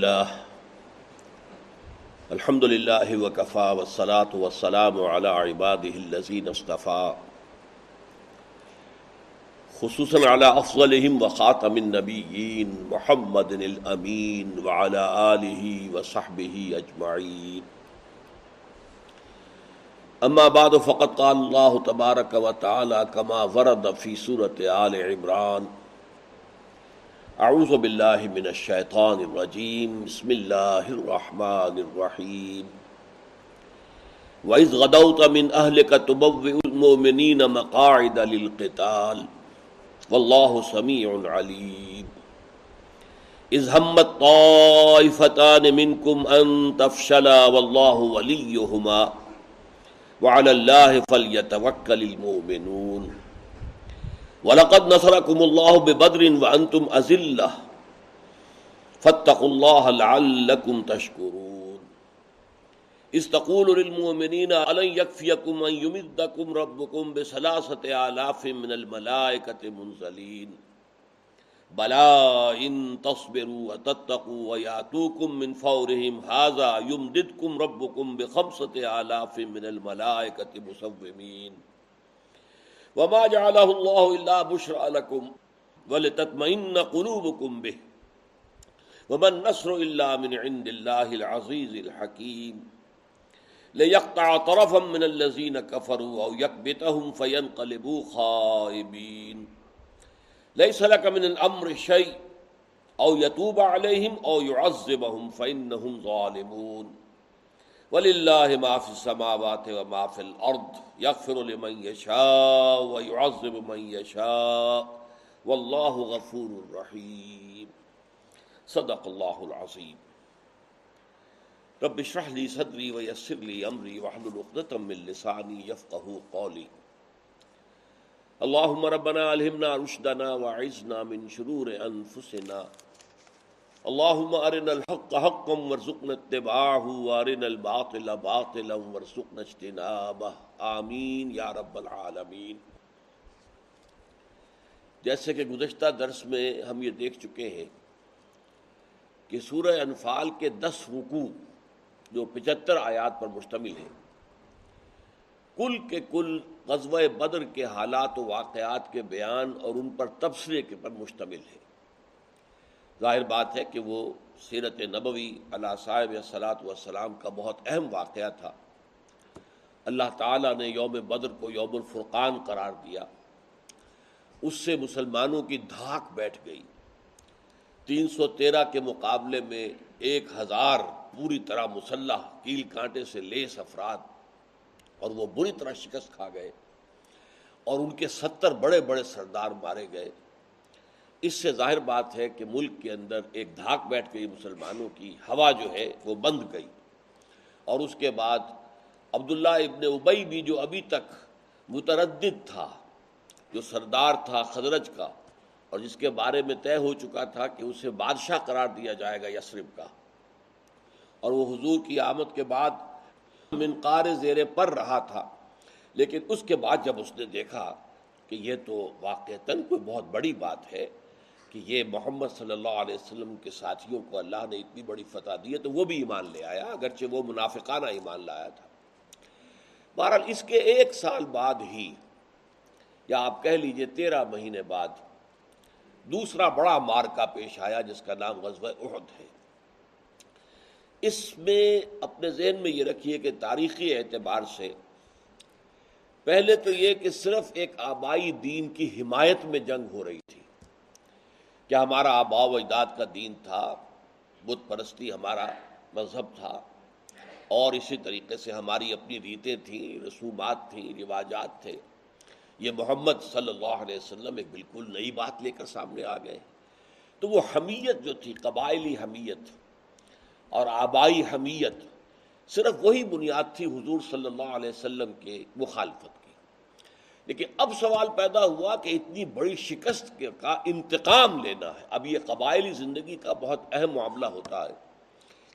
الله الحمد لله وكفى والصلاة والسلام على عباده الذين اصطفى. خصوصا على أفضلهم وخاتم النبيين محمد الأمين وعلى آله وصحبه أجمعين. أما بعد، فقد قال الله تبارك وتعالى كما ورد في سورة آل عمران اعوذ باللہ من الشیطان الرجیم، بسم اللہ الرحمن الرحیم. وَإِذْ غَدَوْتَ مِنْ أَهْلِكَ تُبَوِّئُ الْمُؤْمِنِينَ مَقَاعِدَ لِلْقِتَالِ، وَاللَّهُ سَمِيعٌ عَلِيمٌ. إِذْ هَمَّتْ طَائِفَتَانِ مِنْكُمْ أَن تَفْشَلَا وَاللَّهُ وَلِيُّهُمَا، وَعَلَى اللَّهِ فَلْيَتَوَكَّلِ الْمُؤْمِنُونَ. وَلَقَدْ نَصَرَكُمُ اللَّهُ بِبَدْرٍ وَأَنْتُمْ أَذِلَّةٌ فَاتَّقُوا اللَّهَ لَعَلَّكُمْ تَشْكُرُونَ إِذْ تَقُولُ لِلْمُؤْمِنِينَ أَلَنْ يَكْفِيَكُمْ أَنْ يُمِدَّكُمْ رَبُّكُمْ بِثَلَاثَةِ آلَافٍ مِنَ الْمَلَائِكَةِ مُنْزَلِينَ بَلَى إِن تَصْبِرُوا وَتَتَّقُوا وَيَأْتُوكُم مِّن فَوْرِهِمْ هَٰذَا يُمْدِدْكُمْ رَبُّكُمْ بِخَمْسَةِ آلَافٍ مِّنَ الْمَلَائِكَةِ مُصَوِّمِينَ وما جعله الله الا بشرا لكم ولتطمئن قلوبكم به وما النصر الا من عند الله العزيز الحكيم ليقطع طرفا من الذين كفروا او يكبتهم فينقلبوا خائبين ليس لك من الامر شيء او يتوب عليهم او يعذبهم فانهم ظالمون وللہ ما فی السماوات و ما فی الارض یغفر لمن یشاء و یعذب من یشاء واللہ غفور الرحیم صدق اللہ العظیم رب اشرح لی صدری و یسر لی امری وحلل عقدۃ من لسانی یفقهوا قولی اللهم ربنا الہمنا رشدنا وعزنا من شرور انفسنا اللهم ارنا الحق حقا وارزقنا اتباعه وارنا الباطل باطلا وارزقنا اجتنابه آمین یا رب العالمین۔ جیسے کہ گزشتہ درس میں ہم یہ دیکھ چکے ہیں کہ سورہ انفال کے دس رکوع جو پچہتر آیات پر مشتمل ہیں، کل کے کل غزوہ بدر کے حالات و واقعات کے بیان اور ان پر تبصرے کے پر مشتمل ہے ظاہر بات ہے کہ وہ سیرت نبوی علیہ صاحب صلاحت والسلام کا بہت اہم واقعہ تھا۔ اللہ تعالیٰ نے یوم بدر کو یوم الفرقان قرار دیا۔ اس سے مسلمانوں کی دھاک بیٹھ گئی۔ تین سو تیرہ کے مقابلے میں ایک ہزار پوری طرح مسلح کیل کانٹے سے لیس افراد اور وہ بری طرح شکست کھا گئے اور ان کے ستر بڑے بڑے سردار مارے گئے۔ اس سے ظاہر بات ہے کہ ملک کے اندر ایک دھاک بیٹھ گئی مسلمانوں کی، ہوا جو ہے وہ بند گئی۔ اور اس کے بعد عبداللہ ابن ابئی بھی جو ابھی تک متردد تھا، جو سردار تھا خدرج کا، اور جس کے بارے میں طے ہو چکا تھا کہ اسے بادشاہ قرار دیا جائے گا یسرف کا۔ اور وہ حضور کی آمد کے بعد منقار زیر پر رہا تھا۔ لیکن اس کے بعد جب اس نے دیکھا کہ یہ تو واقعتاً کوئی بہت بڑی بات ہے کہ یہ محمد صلی اللہ علیہ وسلم کے ساتھیوں کو اللہ نے اتنی بڑی فتح دی ہے تو وہ بھی ایمان لے آیا، اگرچہ وہ منافقانہ ایمان لایا تھا۔ بہرحال اس کے ایک سال بعد ہی، یا آپ کہہ لیجیے تیرہ مہینے بعد، دوسرا بڑا مارکا پیش آیا جس کا نام غزوہ احد ہے۔ اس میں اپنے ذہن میں یہ رکھیے کہ تاریخی اعتبار سے پہلے تو یہ کہ صرف ایک آبائی دین کی حمایت میں جنگ ہو رہی تھی۔ کہ ہمارا آبا و اجداد کا دین تھا، بت پرستی ہمارا مذہب تھا، اور اسی طریقے سے ہماری اپنی ریتیں تھیں، رسومات تھیں، رواجات تھے۔ یہ محمد صلی اللہ علیہ وسلم ایک بالکل نئی بات لے کر سامنے آ گئے۔ تو وہ حمیت جو تھی، قبائلی حمیت اور آبائی حمیت، صرف وہی بنیاد تھی حضور صلی اللہ علیہ وسلم کے مخالفت لیکن اب سوال پیدا ہوا کہ اتنی بڑی شکست کا انتقام لینا ہے۔ اب یہ قبائلی زندگی کا بہت اہم معاملہ ہوتا ہے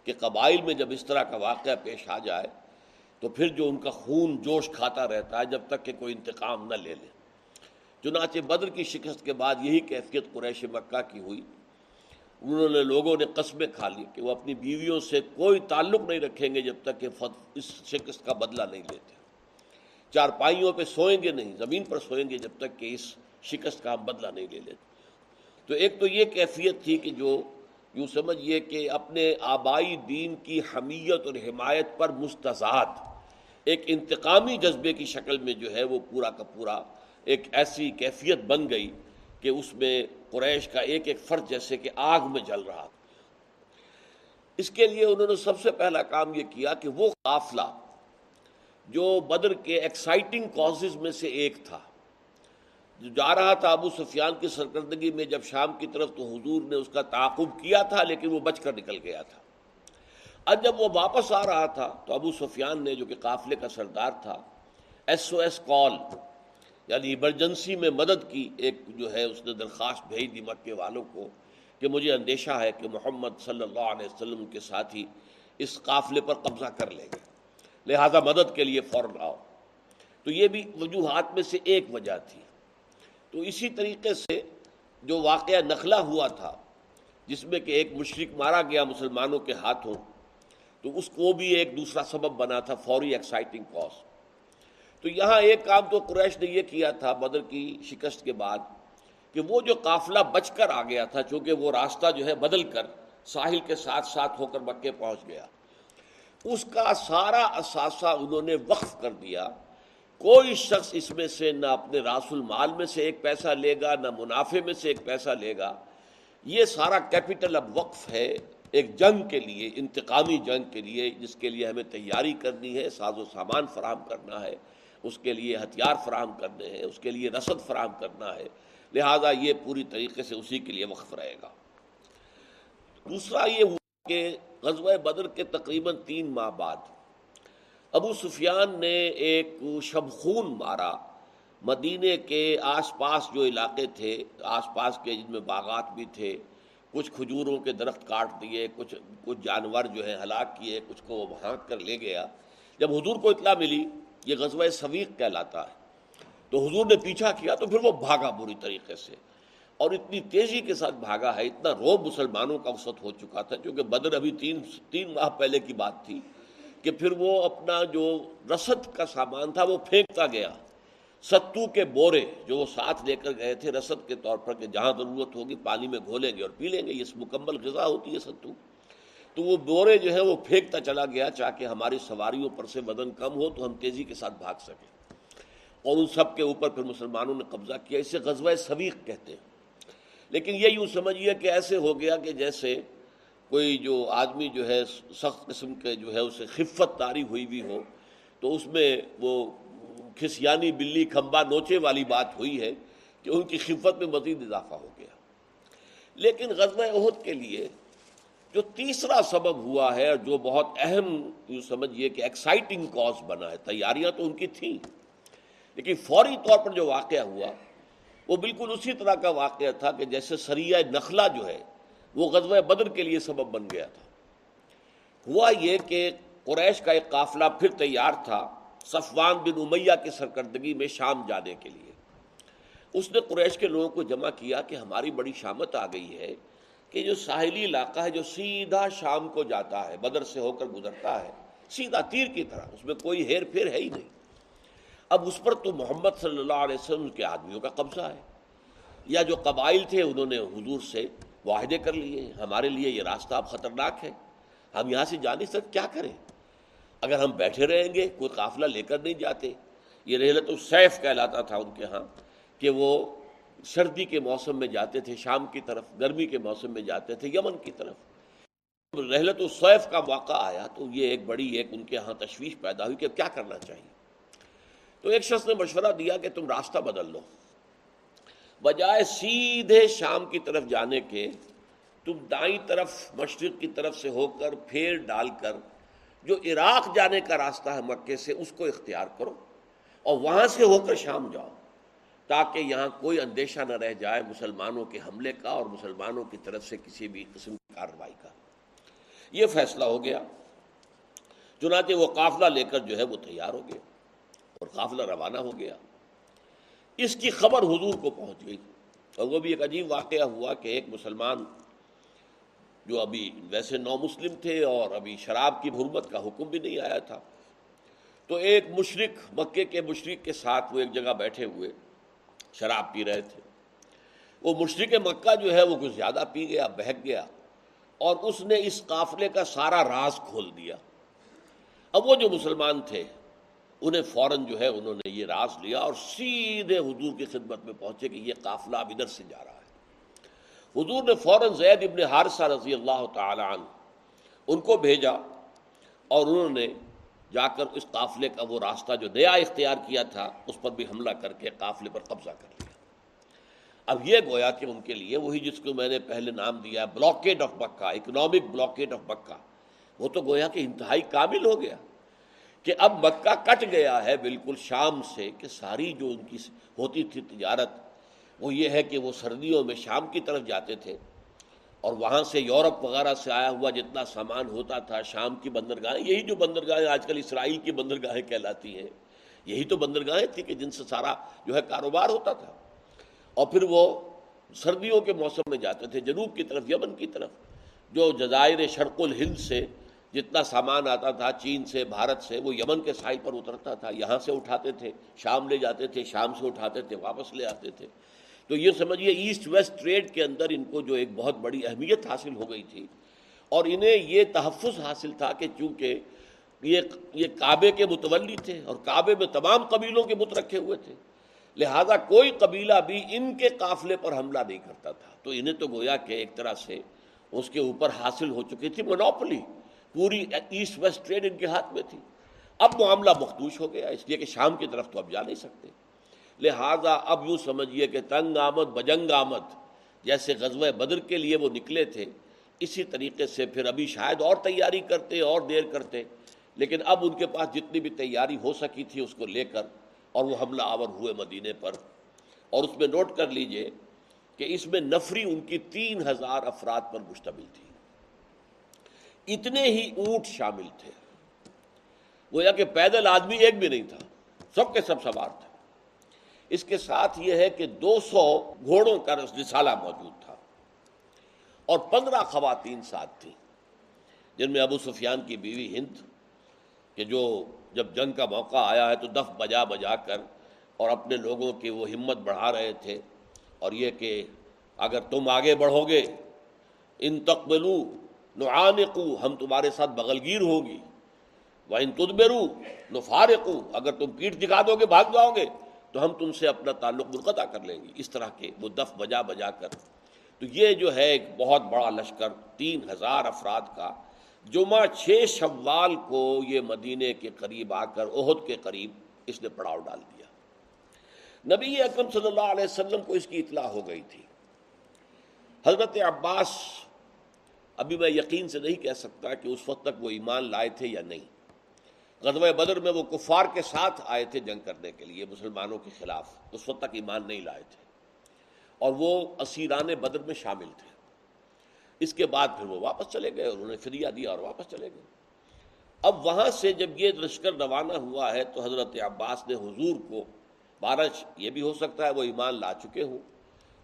کہ قبائل میں جب اس طرح کا واقعہ پیش آ جائے تو پھر جو ان کا خون جوش کھاتا رہتا ہے جب تک کہ کوئی انتقام نہ لے لے۔ چنانچہ بدر کی شکست کے بعد یہی کیفیت قریش مکہ کی ہوئی۔ انہوں نے لوگوں نے قصبے کھا لی کہ وہ اپنی بیویوں سے کوئی تعلق نہیں رکھیں گے جب تک کہ اس شکست کا بدلہ نہیں لیتے۔ چار پائیوں پہ سوئیں گے نہیں، زمین پر سوئیں گے جب تک کہ اس شکست کا ہم بدلہ نہیں لے لیتے۔ تو ایک تو یہ کیفیت تھی کہ جو یوں سمجھیے کہ اپنے آبائی دین کی حمیت اور حمایت پر مستضاد، ایک انتقامی جذبے کی شکل میں جو ہے وہ پورا کا پورا ایک ایسی کیفیت بن گئی کہ اس میں قریش کا ایک ایک فرد جیسے کہ آگ میں جل رہا اس کے لیے انہوں نے سب سے پہلا کام یہ کیا کہ وہ قافلہ جو بدر کے ایکسائٹنگ کازز میں سے ایک تھا۔ جو جا رہا تھا ابو سفیان کی سرکردگی میں، جب شام کی طرف تو حضور نے اس کا تعاقب کیا تھا، لیکن وہ بچ کر نکل گیا تھا۔ اب جب وہ واپس آ رہا تھا تو ابو سفیان نے، جو کہ قافلے کا سردار تھا ایس او ایس کال یعنی ایمرجنسی میں مدد کی۔ ایک جو ہے، اس نے درخواست بھیج دی مکے والوں کو کہ مجھے اندیشہ ہے کہ محمد صلی اللہ علیہ وسلم کے ساتھ ہی اس قافلے پر قبضہ کر لیں گے لہذا مدد کے لیے فوراً آؤ۔ تو یہ بھی وجوہات میں سے ایک وجہ تھی۔ تو اسی طریقے سے جو واقعہ نخلا ہوا تھا، جس میں کہ ایک مشرق مارا گیا مسلمانوں کے ہاتھوں، تو اس کو بھی ایک دوسرا سبب بنا تھا، فوری ایکسائٹنگ کاس تو یہاں ایک کام تو قریش نے یہ کیا تھا، بدر کی شکست کے بعد، کہ وہ جو قافلہ بچ کر آ گیا تھا، چونکہ وہ راستہ جو ہے بدل کر ساحل کے ساتھ ساتھ ہو کر مکے پہنچ گیا۔ اس کا سارا اثاثہ انہوں نے وقف کر دیا۔ کوئی شخص اس میں سے نہ اپنے راس المال میں سے ایک پیسہ لے گا، نہ منافع میں سے ایک پیسہ لے گا۔ یہ سارا کیپٹل اب وقف ہے ایک جنگ کے لیے، انتقامی جنگ کے لیے، جس کے لیے ہمیں تیاری کرنی ہے، ساز و سامان فراہم کرنا ہے، اس کے لیے ہتھیار فراہم کرنے ہیں، اس کے لیے رسد فراہم کرنا ہے۔ لہذا یہ پوری طریقے سے اسی کے لیے وقف رہے گا۔ دوسرا یہ ہوا کہ غزوہ بدر کے تقریباً تین ماہ بعد ابو سفیان نے ایک شبخون مارا۔ مدینے کے آس پاس جو علاقے تھے، آس پاس کے جن میں باغات بھی تھے، کچھ کھجوروں کے درخت کاٹ دیے، کچھ کچھ جانور جو ہے ہلاک کیے، کچھ کو وہ بھانک کر لے گیا۔ جب حضور کو اطلاع ملی، یہ غزوہ سویق کہلاتا ہے۔ تو حضور نے پیچھا کیا تو پھر وہ بھاگا بری طریقے سے۔ اور اتنی تیزی کے ساتھ بھاگا ہے، اتنا روب مسلمانوں کا وسط ہو چکا تھا کیونکہ بدر ابھی تین تین ماہ پہلے کی بات تھی، کہ پھر وہ اپنا جو رسد کا سامان تھا وہ پھینکتا گیا۔ ستو کے بورے جو وہ ساتھ لے کر گئے تھے رسد کے طور پر کہ جہاں ضرورت ہوگی پانی میں گھولیں گے اور پی لیں گے، یہ مکمل غذا ہوتی ہے ستو۔ تو وہ بورے جو ہے وہ پھینکتا چلا گیا چاہے ہماری سواریوں پر سے بدن کم ہو تو ہم تیزی کے ساتھ بھاگ سکیں۔ اور ان سب کے اوپر پھر مسلمانوں نے قبضہ کیا، اسے غزوہ سویق کہتے ہیں۔ لیکن یہ یوں سمجھیے کہ ایسے ہو گیا کہ جیسے کوئی جو آدمی جو ہے سخت قسم کے جو ہے اسے خفت تاری ہوئی بھی ہو، تو اس میں وہ کھسیانی، بلی، کھمبا نوچے والی بات ہوئی ہے کہ ان کی خفت میں مزید اضافہ ہو گیا۔ لیکن غزوہ عہد کے لیے جو تیسرا سبب ہوا ہے جو بہت اہم یوں سمجھیے کہ ایکسائٹنگ کاز بنا ہے، تیاریاں تو ان کی تھیں، لیکن فوری طور پر جو واقعہ ہوا وہ بالکل اسی طرح کا واقعہ تھا کہ جیسے سریہ نخلا جو ہے، وہ غزوہ بدر کے لیے سبب بن گیا تھا۔ ہوا یہ کہ قریش کا ایک قافلہ پھر تیار تھا صفوان بن امیہ کی سرکردگی میں شام جانے کے لیے۔ اس نے قریش کے لوگوں کو جمع کیا کہ ہماری بڑی شامت آ گئی ہے کہ جو ساحلی علاقہ ہے، جو سیدھا شام کو جاتا ہے، بدر سے ہو کر گزرتا ہے، سیدھا تیر کی طرح، اس میں کوئی ہیر پھیر ہے ہی نہیں۔ اب اس پر تو محمد صلی اللہ علیہ وسلم کے آدمیوں کا قبضہ ہے۔ یا جو قبائل تھے انہوں نے حضور سے معاہدے کر لیے، ہمارے لیے یہ راستہ اب خطرناک ہے۔ ہم یہاں سے جا نہیں کیا کریں؟ اگر ہم بیٹھے رہیں گے، کوئی قافلہ لے کر نہیں جاتے۔ یہ رحلت السیف کہلاتا تھا ان کے ہاں کہ وہ سردی کے موسم میں جاتے تھے، شام کی طرف، گرمی کے موسم میں جاتے تھے، یمن کی طرف۔ رحلت السیف کا موقع آیا تو یہ ایک بڑی، ایک ان کے ہاں تشویش پیدا ہوئی کہ کیا کرنا چاہیے؟ تو ایک شخص نے مشورہ دیا کہ تم راستہ بدل لو۔ بجائے سیدھے شام کی طرف جانے کے، تم دائیں طرف مشرق کی طرف سے ہو کر پھیر ڈال کر، جو عراق جانے کا راستہ ہے مکے سے، اس کو اختیار کرو اور وہاں سے ہو کر شام جاؤ تاکہ یہاں کوئی اندیشہ نہ رہ جائے مسلمانوں کے حملے کا اور مسلمانوں کی طرف سے کسی بھی قسم کی کارروائی کا۔ یہ فیصلہ ہو گیا۔ چنانچہ وہ قافلہ لے کر جو ہے وہ تیار ہو گیا۔ اور قافلہ روانہ ہو گیا۔ اس کی خبر حضور کو پہنچ گئی اور وہ بھی ایک عجیب واقعہ ہوا کہ ایک مسلمان جو ابھی ویسے نو مسلم تھے اور ابھی شراب کی حرمت کا حکم بھی نہیں آیا تھا، تو ایک مشرق مکے کے مشرق کے ساتھ وہ ایک جگہ بیٹھے ہوئے شراب پی رہے تھے۔ وہ مشرق مکہ جو ہے وہ کچھ زیادہ پی گیا، بہک گیا اور اس نے اس قافلے کا سارا راز کھول دیا۔ اب وہ جو مسلمان تھے انہیں فوراً جو ہے انہوں نے یہ راز لیا اور سیدھے حضور کی خدمت میں پہنچے کہ یہ قافلہ اب ادھر سے جا رہا ہے۔ حضور نے فوراً زید ابن حارثہ رضی اللہ تعالی عنہ ان کو بھیجا اور انہوں نے جا کر اس قافلے کا وہ راستہ جو نیا اختیار کیا تھا، اس پر بھی حملہ کر کے قافلے پر قبضہ کر لیا۔ اب یہ گویا کہ ان کے لیے وہی جس کو میں نے پہلے نام دیا blockade of Mecca economic blockade of Mecca وہ تو گویا کہ انتہائی کامل ہو گیا۔ کہ اب مکہ کٹ گیا ہے بالکل شام سے کہ ساری جو ان کی ہوتی تھی تجارت، وہ یہ ہے کہ وہ سردیوں میں شام کی طرف جاتے تھے اور وہاں سے یورپ وغیرہ سے آیا ہوا جتنا سامان ہوتا تھا، شام کی بندرگاہیں، یہی جو بندرگاہیں آج کل اسرائیل کی بندرگاہیں کہلاتی ہیں۔ یہی تو بندرگاہیں تھیں کہ جن سے سارا جو ہے کاروبار ہوتا تھا۔ اور پھر وہ سردیوں کے موسم میں جاتے تھے، جنوب کی طرف، یمن کی طرف، جو جزائر شرق الہند سے جتنا سامان آتا تھا چین سے، بھارت سے، وہ یمن کے ساحل پر اترتا تھا، یہاں سے اٹھاتے تھے، شام لے جاتے تھے، شام سے اٹھاتے تھے، واپس لے آتے تھے۔ تو یہ سمجھیے، ایسٹ ویسٹ ٹریڈ کے اندر ان کو جو ایک بہت بڑی اہمیت حاصل ہو گئی تھی۔ اور انہیں یہ تحفظ حاصل تھا کہ چونکہ یہ یہ کعبے کے متولی تھے اور کعبے میں تمام قبیلوں کے بت رکھے ہوئے تھے۔ لہذا کوئی قبیلہ بھی ان کے قافلے پر حملہ نہیں کرتا تھا۔ تو انہیں تو گویا کہ ایک طرح سے اس کے اوپر حاصل ہو چکی تھی منوپلی پوری ایسٹ ویسٹ ٹریڈ ان کے ہاتھ میں تھی۔ اب معاملہ مختوش ہو گیا، اس لیے کہ شام کی طرف تو اب جا نہیں سکتے۔ لہذا اب یوں سمجھیے کہ تنگ آمد، بجنگ آمد، جیسے غزوہ بدر کے لیے وہ نکلے تھے، اسی طریقے سے پھر ابھی شاید اور تیاری کرتے، اور دیر کرتے۔ لیکن اب ان کے پاس جتنی بھی تیاری ہو سکی تھی اس کو لے کر، اور وہ حملہ آور ہوئے مدینے پر۔ اور اس میں نوٹ کر لیجیے کہ اس میں نفری ان کی تین ہزار افراد پر مشتمل تھی۔ اتنے ہی اونٹ شامل تھے۔ وہ یا کہ پیدل آدمی ایک بھی نہیں تھا، سب کے سب سوار تھے۔ اس کے ساتھ یہ ہے کہ دو سو گھوڑوں کا رسالہ موجود تھا۔ اور پندرہ خواتین ساتھ تھیں، جن میں ابو سفیان کی بیوی ہند، کہ جو جب جنگ کا موقع آیا ہے تو دف بجا بجا کر اور اپنے لوگوں کی وہ ہمت بڑھا رہے تھے۔ اور یہ کہ اگر تم آگے بڑھو گے، ان تقبلو نعانقو، ہم تمہارے ساتھ بغلگیر ہوگی۔ وہ ان تدبرو نفارقو اگر تم پیٹ دکھا دو گے، بھاگ جاؤ گے، تو ہم تم سے اپنا تعلق منقطع کر لیں گے۔ اس طرح کے وہ دف بجا بجا کر۔ تو یہ جو ہے ایک بہت بڑا لشکر، تین ہزار افراد کا جمعہ چھ شوال کو یہ مدینے کے قریب آ کر عہد کے قریب اس نے پڑاؤ ڈال دیا۔ نبی اکرم صلی اللہ علیہ وسلم کو اس کی اطلاع ہو گئی تھی۔ حضرت عباس ابھی میں یقین سے نہیں کہہ سکتا کہ اس وقت تک وہ ایمان لائے تھے یا نہیں۔ غزوہ بدر میں وہ کفار کے ساتھ آئے تھے جنگ کرنے کے لیے مسلمانوں کے خلاف، اس وقت تک ایمان نہیں لائے تھے۔ اور وہ اسیران بدر میں شامل تھے۔ اس کے بعد پھر وہ واپس چلے گئے انہوں نے فریہ دیا اور واپس چلے گئے۔ اب وہاں سے جب یہ لشکر روانہ ہوا ہے تو حضرت عباس نے حضور کو، بارش یہ بھی ہو سکتا ہے وہ ایمان لا چکے ہوں۔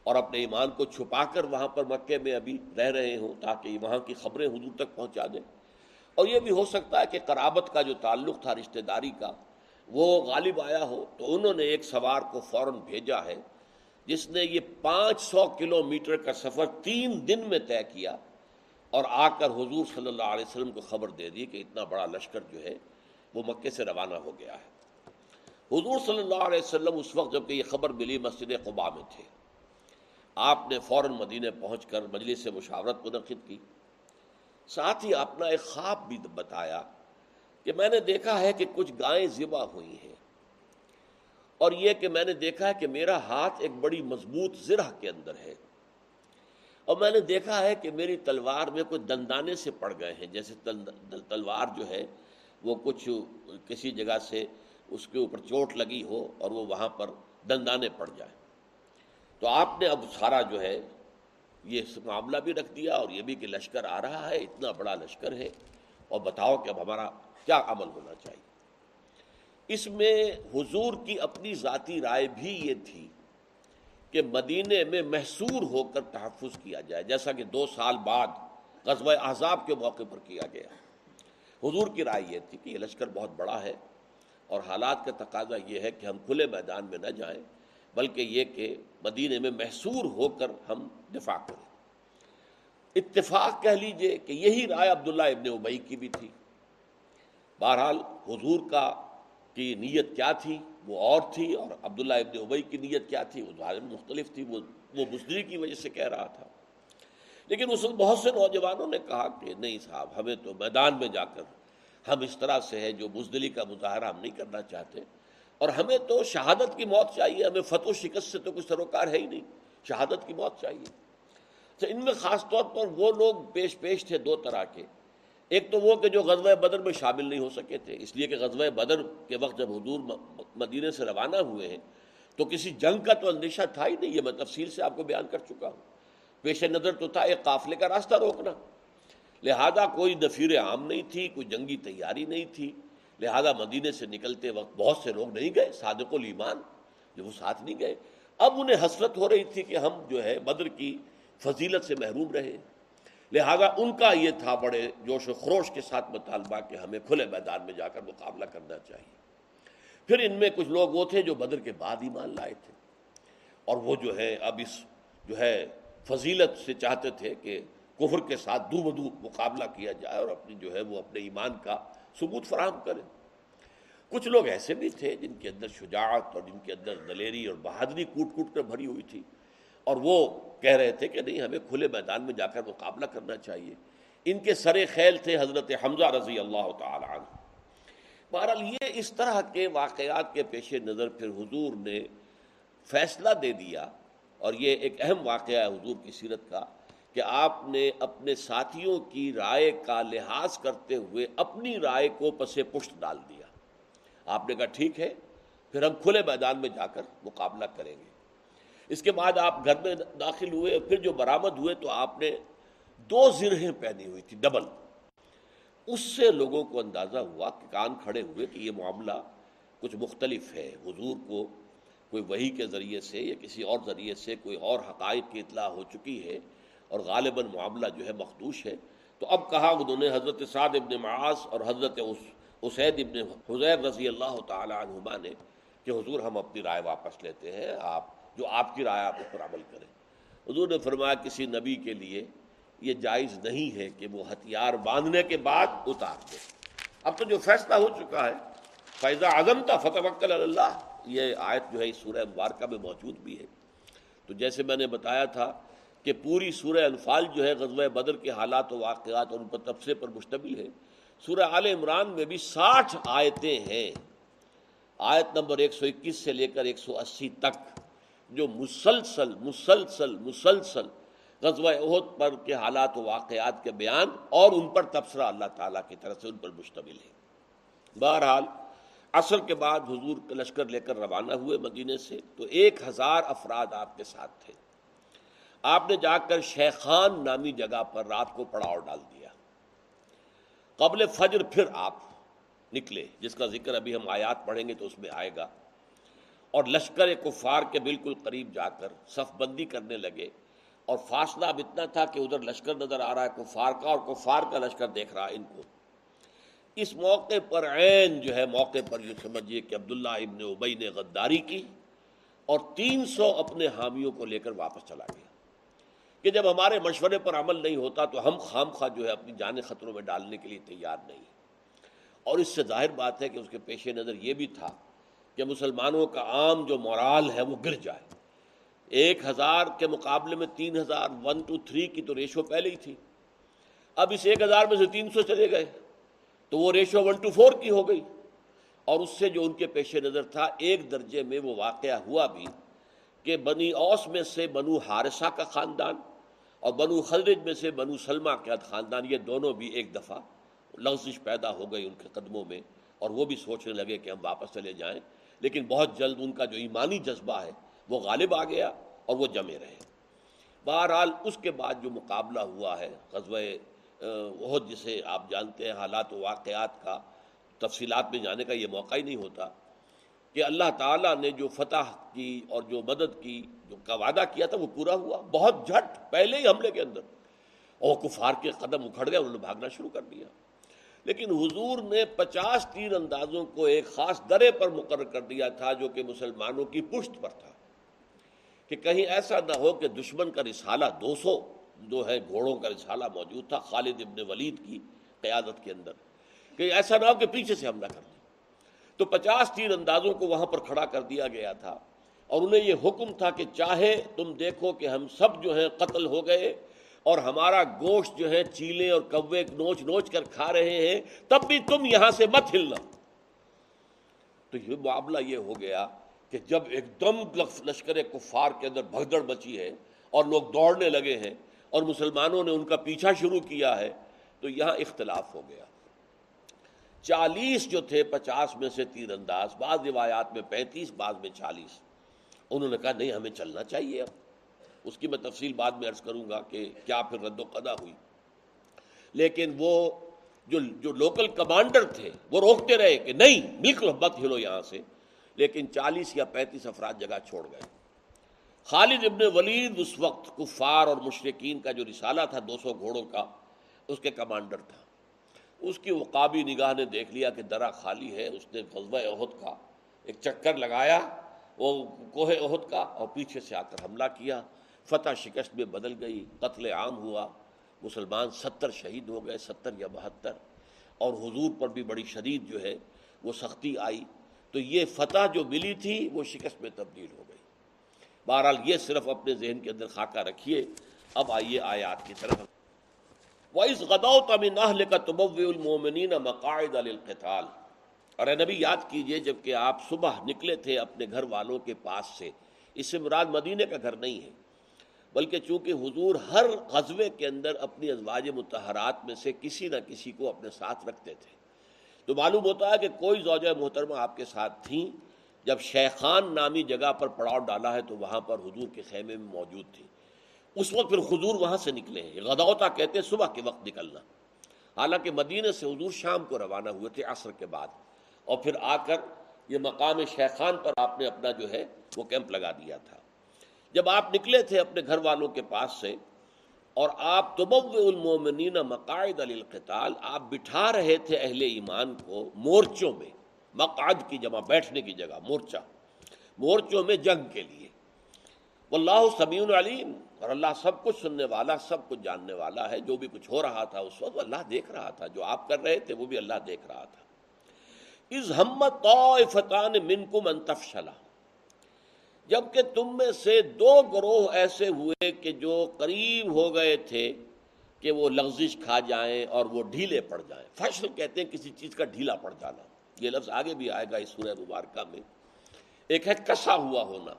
اور اپنے ایمان کو چھپا کر وہاں پر مکے میں ابھی رہ رہے ہوں تاکہ وہاں کی خبریں حضور تک پہنچا دیں۔ اور یہ بھی ہو سکتا ہے کہ قرابت کا جو تعلق تھا رشتہ داری کا، وہ غالب آیا ہو تو انہوں نے ایک سوار کو فوراً بھیجا ہے، جس نے یہ پانچ سو کلو میٹر کا سفر تین دن میں طے کیا اور آ کر حضور صلی اللہ علیہ وسلم کو خبر دے دی کہ اتنا بڑا لشکر جو ہے وہ مکے سے روانہ ہو گیا ہے۔ حضور صلی اللہ علیہ وسلم اس وقت جبکہ یہ خبر ملی مسجد قبا میں تھے۔ آپ نے فوراً مدینے پہنچ کر مجلس سے مشاورت منعقد کی۔ ساتھ ہی اپنا ایک خواب بھی بتایا کہ میں نے دیکھا ہے کہ کچھ گائیں ذبح ہوئی ہیں۔ اور یہ کہ میں نے دیکھا ہے کہ میرا ہاتھ ایک بڑی مضبوط زرہ کے اندر ہے۔ اور میں نے دیکھا ہے کہ میری تلوار میں کچھ دندانے سے پڑ گئے ہیں، جیسے تلوار جو ہے، وہ کچھ کسی جگہ سے اس کے اوپر چوٹ لگی ہو اور وہ وہاں پر دندانے پڑ جائیں۔ تو آپ نے اب سارا جو ہے یہ معاملہ بھی رکھ دیا اور یہ بھی کہ لشکر آ رہا ہے، اتنا بڑا لشکر ہے۔ اور بتاؤ کہ اب ہمارا کیا عمل ہونا چاہیے۔ اس میں حضور کی اپنی ذاتی رائے بھی یہ تھی کہ مدینے میں محصور ہو کر تحفظ کیا جائے، جیسا کہ دو سال بعد غزوہ احزاب کے موقع پر کیا گیا۔ حضور کی رائے یہ تھی کہ یہ لشکر بہت بڑا ہے اور حالات کا تقاضا یہ ہے کہ ہم کھلے میدان میں نہ جائیں۔ بلکہ یہ کہ مدینے میں محصور ہو کر ہم دفاع کریں۔ اتفاق کہہ لیجیے کہ یہی رائے عبداللہ ابن ابئی کی بھی تھی۔ بہرحال حضور کا کی نیت کیا تھی؟ وہ اور تھی اور عبداللہ ابن ابئی کی نیت کیا تھی؟ وہ ظاہر مختلف تھی، وہ وہ بزدری کی وجہ سے کہہ رہا تھا۔ لیکن اس وقت بہت سے نوجوانوں نے کہا کہ نہیں صاحب، ہمیں تو میدان میں جا کر ہم اس طرح سے ہے جو بزدلی کا مظاہرہ ہم نہیں کرنا چاہتے۔ اور ہمیں تو شہادت کی موت چاہیے، ہمیں فتح و شکست سے تو کچھ سروکار ہے ہی نہیں، شہادت کی موت چاہیے۔ تو ان میں خاص طور پر وہ لوگ پیش پیش تھے دو طرح کے۔ ایک تو وہ کہ جو غزوہ بدر میں شامل نہیں ہو سکے تھے، اس لیے کہ غزوہ بدر کے وقت جب حضور مدینے سے روانہ ہوئے ہیں، تو کسی جنگ کا تو اندیشہ تھا ہی نہیں، یہ میں تفصیل سے آپ کو بیان کر چکا ہوں۔ پیش نظر تو تھا ایک قافلے کا راستہ روکنا۔ لہذا کوئی دفیر عام نہیں تھی، کوئی جنگی تیاری نہیں تھی۔ لہذا مدینے سے نکلتے وقت بہت سے لوگ نہیں گئے، صادق الایمان، جو وہ ساتھ نہیں گئے۔ اب انہیں حسرت ہو رہی تھی کہ ہم جو ہے بدر کی فضیلت سے محروم رہے۔ لہذا ان کا یہ تھا بڑے جوش و خروش کے ساتھ مطالبہ کہ ہمیں کھلے میدان میں جا کر مقابلہ کرنا چاہیے۔ پھر ان میں کچھ لوگ وہ تھے جو بدر کے بعد ایمان لائے تھے۔ اور وہ جو ہے اب اس جو ہے فضیلت سے چاہتے تھے کہ کفر کے ساتھ دو بدو مقابلہ کیا جائے اور اپنی جو ہے وہ اپنے ایمان کا ثبوت فراہم کریں۔ کچھ لوگ ایسے بھی تھے جن کے اندر شجاعت اور جن کے اندر دلیری اور بہادری کوٹ کوٹ کر بھری ہوئی تھی اور وہ کہہ رہے تھے کہ نہیں، ہمیں کھلے میدان میں جا کر مقابلہ کرنا چاہیے۔ ان کے سر خیل تھے حضرت حمزہ رضی اللہ تعالی عنہ۔ بہرحال یہ اس طرح کے واقعات کے پیش نظر پھر حضور نے فیصلہ دے دیا اور یہ ایک اہم واقعہ ہے حضور کی سیرت کا۔ کہ آپ نے اپنے ساتھیوں کی رائے کا لحاظ کرتے ہوئے اپنی رائے کو پس پشت ڈال دیا۔ آپ نے کہا ٹھیک ہے، پھر ہم کھلے میدان میں جا کر مقابلہ کریں گے۔ اس کے بعد آپ گھر میں داخل ہوئے، پھر جو برآمد ہوئے تو آپ نے دو زرہیں پہنی ہوئی تھی، ڈبل۔ اس سے لوگوں کو اندازہ ہوا کہ کان کھڑے ہوئے کہ یہ معاملہ کچھ مختلف ہے۔ حضور کو کوئی وہی کے ذریعے سے یا کسی اور ذریعے سے کوئی اور حقائق کی اطلاع ہو چکی ہے۔ اور غالباً معاملہ جو ہے مخدوش ہے۔ تو اب کہا انہوں نے حضرت سعد ابن معاذ اور حضرت اسید ابن حضیر رضی اللہ تعالی عنہما نے کہ حضور ہم اپنی رائے واپس لیتے ہیں، آپ جو آپ کی رائے آپ اس پر عمل کریں۔ حضور نے فرمایا کسی نبی کے لیے یہ جائز نہیں ہے کہ وہ ہتھیار باندھنے کے بعد اتار دے۔ اب تو جو فیصلہ ہو چکا ہے فیضا اعظم تھا فتح وکل اللہ یہ آیت جو ہے اس سورہ مبارکہ میں موجود بھی ہے۔ تو جیسے میں نے بتایا تھا کہ پوری سورہ انفال جو ہے غزوہ بدر کے حالات و واقعات اور ان پر تبصرے پر مشتمل ہے۔ سورہ عال عمران میں بھی ساٹھ آیتیں ہیں۔ آیت نمبر ایک سو اکیس سے لے کر ایک سو اسی تک جو مسلسل مسلسل مسلسل غزوہ عہد پر کے حالات و واقعات کے بیان اور ان پر تبصرہ اللہ تعالیٰ کی طرف سے ان پر مشتمل ہے۔ بہرحال، عصر کے بعد حضور کا لشکر لے کر روانہ ہوئے مدینے سے تو ایک ہزار افراد آپ کے ساتھ تھے۔ آپ نے جا کر شیخان نامی جگہ پر رات کو پڑاؤ ڈال دیا۔ قبل فجر پھر آپ نکلے، جس کا ذکر ابھی ہم آیات پڑھیں گے تو اس میں آئے گا۔ اور لشکر کفار کے بالکل قریب جا کر صف بندی کرنے لگے۔ اور فاصلہ اب اتنا تھا کہ ادھر لشکر نظر آ رہا ہے، کفار کا، اور کفار کا لشکر دیکھ رہا ہے ان کو۔ اس موقع پر عین جو ہے، موقع پر یہ سمجھیے کہ عبداللہ ابن ابئی نے غداری کی اور تین سو اپنے حامیوں کو لے کر واپس چلا گیا۔ کہ جب ہمارے مشورے پر عمل نہیں ہوتا تو ہم خام خواہ جو ہے اپنی جانیں خطروں میں ڈالنے کے لیے تیار نہیں۔ اور اس سے ظاہر بات ہے کہ اس کے پیش نظر یہ بھی تھا کہ مسلمانوں کا عام جو مورال ہے وہ گر جائے۔ ایک ہزار کے مقابلے میں تین ہزار، ون ٹو تھری کی تو ریشو پہلے ہی تھی۔ اب اس ایک ہزار میں سے تین سو چلے گئے۔ تو وہ ریشو ون ٹو فور کی ہو گئی۔ اور اس سے جو ان کے پیش نظر تھا، ایک درجے میں وہ واقعہ ہوا بھی کہ بنی اوس میں سے بنو حارثہ کا خاندان اور بنو خلرج میں سے بنو سلمہ کا خاندان، یہ دونوں بھی ایک دفعہ لغزش پیدا ہو گئی ان کے قدموں میں اور وہ بھی سوچنے لگے کہ ہم واپس چلے جائیں۔ لیکن بہت جلد ان کا جو ایمانی جذبہ ہے، وہ غالب آ گیا اور وہ جمے رہے۔ بہرحال اس کے بعد جو مقابلہ ہوا ہے غزوہ بہت جسے آپ جانتے ہیں، حالات و واقعات کا تفصیلات میں جانے کا یہ موقع ہی نہیں ہوتا۔ کہ اللہ تعالیٰ نے جو فتح کی اور جو مدد کی، جو کا وعدہ کیا تھا، وہ پورا ہوا۔ بہت جھٹ پہلے ہی حملے کے اندر۔ اور کفار کے قدم اکھڑ گئے، انہوں نے بھاگنا شروع کر دیا۔ لیکن حضور نے پچاس تیر اندازوں کو ایک خاص درے پر مقرر کر دیا تھا، جو کہ مسلمانوں کی پشت پر تھا۔ کہ کہیں ایسا نہ ہو کہ دشمن کا رسالہ دو سو جو ہے گھوڑوں کا رسالہ موجود تھا، خالد ابن ولید کی قیادت کے اندر۔ کہ ایسا نہ ہو کہ پیچھے سے حملہ کر دیں تو پچاس تیر اندازوں کو وہاں پر کھڑا کر دیا گیا تھا۔ اور انہیں یہ حکم تھا کہ چاہے تم دیکھو کہ ہم سب جو ہیں قتل ہو گئے اور ہمارا گوشت جو ہے چیلے اور کوے نوچ نوچ کر کھا رہے ہیں، تب بھی تم یہاں سے مت ہلنا۔ تو یہ معاملہ یہ ہو گیا کہ جب ایک دم لشکر کفار کے اندر بھگدڑ بچی ہے اور لوگ دوڑنے لگے ہیں اور مسلمانوں نے ان کا پیچھا شروع کیا ہے، تو یہاں اختلاف ہو گیا۔ چالیس جو تھے، پچاس میں سے تیر انداز، بعض روایات میں پینتیس، بعض میں چالیس انہوں نے کہا، نہیں، ہمیں چلنا چاہیے اب۔ اس کی میں تفصیل بعد میں عرض کروں گا کہ کیا پھر رد و قدا ہوئی۔ لیکن وہ جو جو لوکل کمانڈر تھے، وہ روکتے رہے کہ نہیں بالکل مت ہلو یہاں سے۔ لیکن چالیس یا پینتیس افراد جگہ چھوڑ گئے۔ خالد ابن ولید اس وقت کفار اور مشرقین کا جو رسالہ تھا، دو سو گھوڑوں کا، اس کے کمانڈر تھا۔ اس کی وقابی نگاہ نے دیکھ لیا کہ درا خالی ہے، اس نے غزوہ عہد کا ایک چکر لگایا، وہ کوہ عہد کا اور پیچھے سے آ کر حملہ کیا۔ فتح شکست میں بدل گئی، قتل عام ہوا، مسلمان ستر شہید ہو گئے، ستر یا بہتر۔ اور حضور پر بھی بڑی شدید جو ہے، وہ سختی آئی۔ تو یہ فتح جو ملی تھی، وہ شکست میں تبدیل ہو گئی۔ بہرحال یہ صرف اپنے ذہن کے اندر خاکہ رکھیے۔ اب آئیے آیات کی طرف۔ وَإِذْ غَدَوْتَ مِنْ أَهْلِكَ تُبَوِّئُ الْمُؤْمِنِينَ مَقَاعِدَ لِلْقِتَالِ۔ اور اے نبی، یاد کیجیے جبکہ آپ صبح نکلے تھے اپنے گھر والوں کے پاس سے۔ اس سے مراد مدینے کا گھر نہیں ہے، بلکہ چونکہ حضور ہر غزوے کے اندر اپنی ازواج متحرات میں سے کسی نہ کسی کو اپنے ساتھ رکھتے تھے۔ تو معلوم ہوتا ہے کہ کوئی زوجہ محترمہ آپ کے ساتھ تھیں جب شیخان نامی جگہ پر پڑاؤ ڈالا ہے تو وہاں پر حضور کے خیمے میں موجود تھی۔ اس وقت پھر حضور وہاں سے نکلے ہیں۔ غدوتا کہتے ہیں صبح کے وقت نکلنا۔ حالانکہ مدینہ سے حضور شام کو روانہ ہوئے تھے عصر کے بعد۔ اور پھر آ کر یہ مقام شیخان پر آپ نے اپنا جو ہے وہ کیمپ لگا دیا تھا۔ جب آپ نکلے تھے اپنے گھر والوں کے پاس سے اور آپ تبو المومنین مقاعد القتال آپ بٹھا رہے تھے اہل ایمان کو مورچوں میں۔ مقعد کی جمع بیٹھنے کی جگہ، مورچہ۔ مورچوں میں جنگ کے لیے۔ واللہ سمیع علیم۔ اور اللہ سب کچھ سننے والا، سب کچھ جاننے والا ہے۔ جو بھی کچھ ہو رہا تھا اس وقت اللہ دیکھ رہا تھا۔ جو آپ کر رہے تھے وہ بھی اللہ دیکھ رہا تھا۔ از ہمت طائفتان منکم ان جبکہ تم میں سے دو گروہ ایسے ہوئے کہ جو قریب ہو گئے تھے کہ وہ لغزش کھا جائیں اور وہ ڈھیلے پڑ جائیں۔ فشل کہتے ہیں کسی چیز کا ڈھیلا پڑ جانا۔ یہ لفظ آگے بھی آئے گا اس سورہ مبارکہ میں۔ ایک ہے کسا ہوا ہونا۔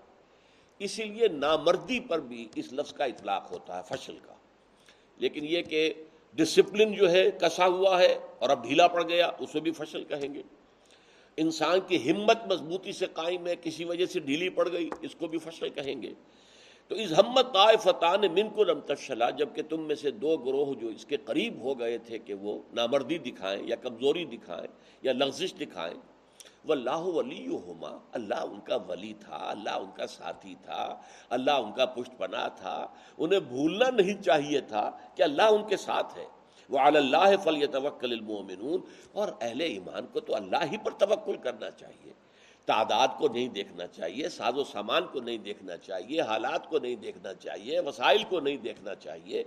اسی لیے نامردی پر بھی اس لفظ کا اطلاق ہوتا ہے، فشل کا۔ لیکن یہ کہ ڈسپلن جو ہے، کسا ہوا ہے اور اب ڈھیلا پڑ گیا، اسے بھی فشل کہیں گے۔ انسان کی ہمت مضبوطی سے قائم ہے، کسی وجہ سے ڈھیلی پڑ گئی، اس کو بھی فشل کہیں گے۔ تو اس ہمت طائے فتح من کو رم تفشلا جبکہ تم میں سے دو گروہ جو اس کے قریب ہو گئے تھے کہ وہ نامردی دکھائیں یا کمزوری دکھائیں یا لغزش دکھائیں وہ اللہ ولی ہوما اللہ ان کا ولی تھا، اللہ ان کا ساتھی تھا، اللہ ان کا پشت پناہ تھا۔ انہیں بھولنا نہیں چاہیے تھا کہ اللہ ان کے ساتھ ہے۔ وہ اللہ فل توکل المومنون اور اہل ایمان کو تو اللہ ہی پر توکل کرنا چاہیے۔ تعداد کو نہیں دیکھنا چاہیے، ساز و سامان کو نہیں دیکھنا چاہیے، حالات کو نہیں دیکھنا چاہیے، وسائل کو نہیں دیکھنا چاہیے۔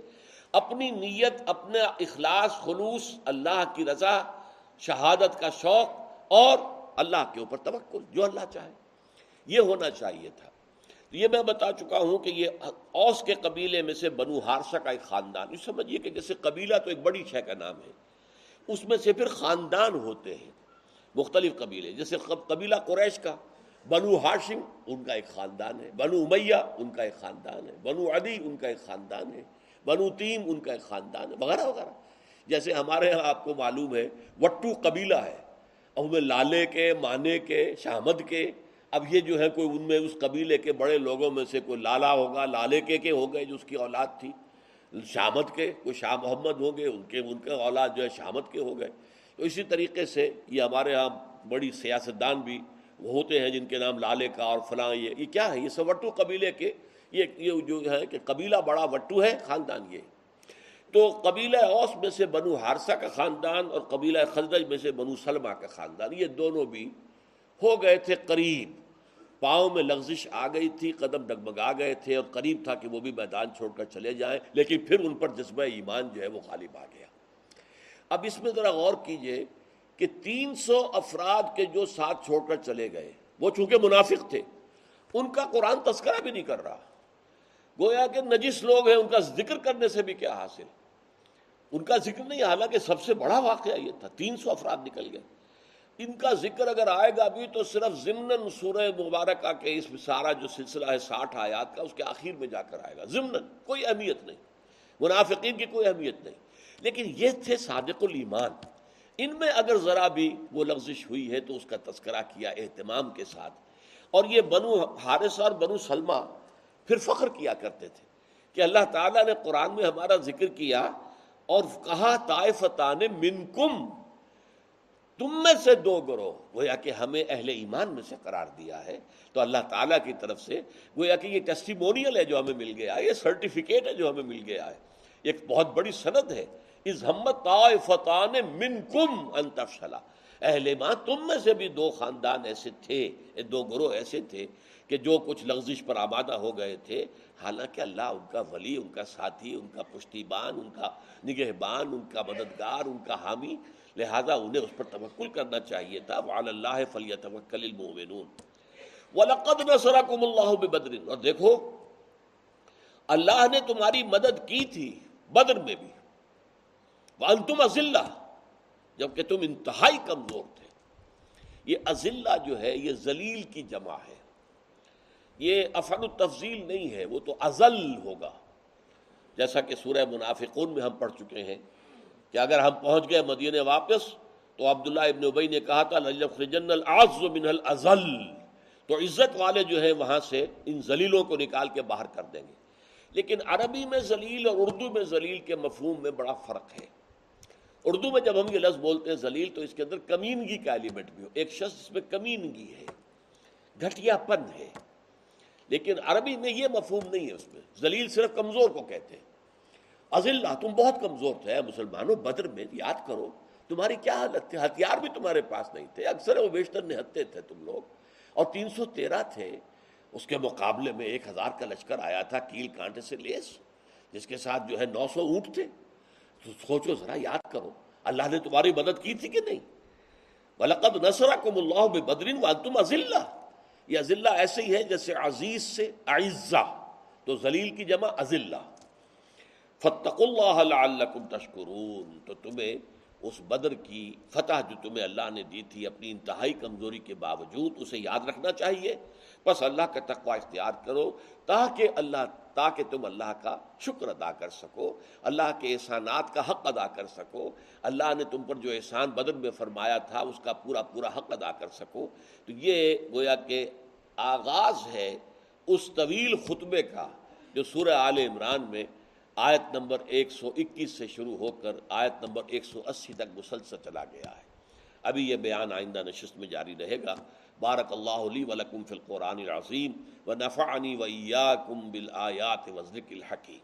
اپنی نیت، اپنا اخلاص، خلوص، اللہ کی رضا، شہادت کا شوق اور اللہ کے اوپر توکل، جو اللہ چاہے۔ یہ ہونا چاہیے تھا۔ یہ میں بتا چکا ہوں کہ یہ اوس کے قبیلے میں سے بنو ہارسا کا ایک خاندان۔ یہ سمجھیے کہ جیسے قبیلہ تو ایک بڑی شے کا نام ہے۔ اس میں سے پھر خاندان ہوتے ہیں مختلف قبیلے۔ جیسے قبیلہ قریش کا، بنو ہاشم ان کا ایک خاندان ہے، بنو امیہ ان کا ایک خاندان ہے، بنو عدی ان کا ایک خاندان ہے، بنو تیم ان کا ایک خاندان ہے، وغیرہ وغیرہ۔ جیسے ہمارے یہاں آپ کو معلوم ہے، وٹو قبیلہ ہے۔ اب میں لالے کے، مانے کے شامد کے، اب یہ جو ہے کوئی ان میں اس قبیلے کے بڑے لوگوں میں سے کوئی لالا ہوگا، لالے کے کے ہو گئے جو اس کی اولاد تھی شامت کے، کوئی شاہ محمد ہوں گے، ان کے ان کے اولاد جو ہے شامت کے ہو گئے۔ تو اسی طریقے سے یہ ہمارے ہاں بڑی سیاستدان بھی ہوتے ہیں جن کے نام لالے کا اور فلاں یہ یہ کیا ہے؟ یہ سب وٹو قبیلے کے، یہ یہ جو ہے کہ قبیلہ بڑا وٹو ہے، خاندان یہ۔ تو قبیلہ اوس میں سے بنو ہارسہ کا خاندان اور قبیلہ خزرج میں سے بنو سلمہ کا خاندان، یہ دونوں بھی ہو گئے تھے قریب۔ پاؤں میں لغزش آ گئی تھی، قدم ڈگمگا گئے تھے اور قریب تھا کہ وہ بھی میدان چھوڑ کر چلے جائیں، لیکن پھر ان پر جذبہ ایمان جو ہے وہ غالب آ گیا۔ اب اس میں ذرا غور کیجیے کہ تین سو افراد کے جو ساتھ چھوڑ کر چلے گئے، وہ چونکہ منافق تھے، ان کا قرآن تذکرہ بھی نہیں کر رہا۔ گویا کہ نجس لوگ ہیں، ان کا ذکر کرنے سے بھی کیا حاصل؟ ان کا ذکر نہیں، حالانکہ سب سے بڑا واقعہ یہ تھا، تین سو افراد نکل گئے۔ ان کا ذکر اگر آئے گا بھی تو صرف ضمن سورہ مبارکہ کے اس سارا جو سلسلہ ہے، ساٹھ آیات کا، اس کے آخر میں جا کر آئے گا۔ ضمن کوئی اہمیت نہیں، منافقین کی کوئی اہمیت نہیں۔ لیکن یہ تھے صادق الایمان۔ ان میں اگر ذرا بھی وہ لغزش ہوئی ہے تو اس کا تذکرہ کیا اہتمام کے ساتھ۔ اور یہ بنو حارث اور بنو سلمہ پھر فخر کیا کرتے تھے کہ اللہ تعالیٰ نے قرآن میں ہمارا ذکر کیا اور کہا طائفتان منکم، تم میں سے دو گروہ، گویا کہ ہمیں اہل ایمان میں سے قرار دیا ہے۔ تو اللہ تعالیٰ کی طرف سے، گویا کہ یہ ٹیسٹیمونیل ہے جو ہمیں مل گیا ہے یہ سرٹیفکیٹ ہے جو ہمیں مل گیا ہے۔ ایک بہت بڑی سند ہے۔ اس ہمت طائفتان منکم انتفشلا اہل ایمان، تم میں سے بھی دو خاندان ایسے تھے، دو گروہ ایسے تھے کہ جو کچھ لغزش پر آبادہ ہو گئے تھے۔ حالانکہ اللہ ان کا ولی، ان کا ساتھی، ان کا پشتیبان، ان کا نگہبان، ان کا مددگار، ان کا حامی، لہذا انہیں اس پر توکل کرنا چاہیے تھا۔ وعلی اللہ فلیتوکل المؤمنون۔ وَلَقَدْ نَصَرَكُمُ اللَّهُ بِبَدْرٍ۔ اور دیکھو، اللہ نے تمہاری مدد کی تھی، بدر میں بھی۔ وَأَنْتُمْ أَزِلَّةِ جبکہ تم انتہائی کمزور تھے۔ یہ ازلہ جو ہے، یہ ذلیل کی جمع ہے۔ یہ افعل التفضیل نہیں ہے، وہ تو ازل ہوگا۔ جیسا کہ سورہ منافقون میں ہم پڑھ چکے ہیں کہ اگر ہم پہنچ گئے مدینے واپس، تو عبداللہ ابن ابئی نے کہا تھا من الازل تو عزت والے جو ہیں، وہاں سے ان ذلیلوں کو نکال کے باہر کر دیں گے۔ لیکن عربی میں ذلیل اور اردو میں ذلیل کے مفہوم میں بڑا فرق ہے۔ اردو میں جب ہم یہ لفظ بولتے ہیں ذلیل، تو اس کے اندر کمینگی کا ایلیمنٹ بھی ہو۔ ایک شخص اس میں کمینگی ہے گھٹیا پن ہے۔ لیکن عربی میں یہ مفہوم نہیں ہے اس میں۔ ذلیل صرف کمزور کو کہتے ہیں۔ عزلہ تم بہت کمزور تھے مسلمانوں، بدر میں یاد کرو، تمہاری کیا حالت تھی؟ ہتھیار بھی تمہارے پاس نہیں تھے، اکثر وہ بیشتر نہتے تھے تم لوگ۔ اور تین سو تیرہ تھے، اس کے مقابلے میں ایک ہزار کا لشکر آیا تھا کیل کانٹے سے لیس، جس کے ساتھ جو ہے نو سو اونٹ تھے۔ تو سوچو ذرا، یاد کرو۔ اللہ نے تمہاری مدد کی تھی کہ نہیں؟ بلقد نسرا اللہ بدرین و یہ عزلہ ایسے ہی ہے جیسے عزیز سے اعزا تو ذلیل کی جمع عزلہ فتق اللہ لعلکم تشکرون تو تمہیں اس بدر کی فتح جو تمہیں اللہ نے دی تھی، اپنی انتہائی کمزوری کے باوجود اسے یاد رکھنا چاہیے۔ بس اللہ کا تقوی اختیار کرو تاکہ اللہ تاکہ تم اللہ کا شکر ادا کر سکو، اللہ کے احسانات کا حق ادا کر سکو۔ اللہ نے تم پر جو احسان بدر میں فرمایا تھا، اس کا پورا پورا حق ادا کر سکو۔ تو یہ گویا کہ آغاز ہے اس طویل خطبے کا جو سورہ آل عمران میں آیت نمبر ایک سو اکیس سے شروع ہو کر آیت نمبر ایک سو اسی تک مسلسل چلا گیا ہے۔ ابھی یہ بیان آئندہ نشست میں جاری رہے گا۔ بارک اللہ علی ولکم فی القرآن العظیم و نفعنی و ایاکم بالآیات و ذکر الحکیم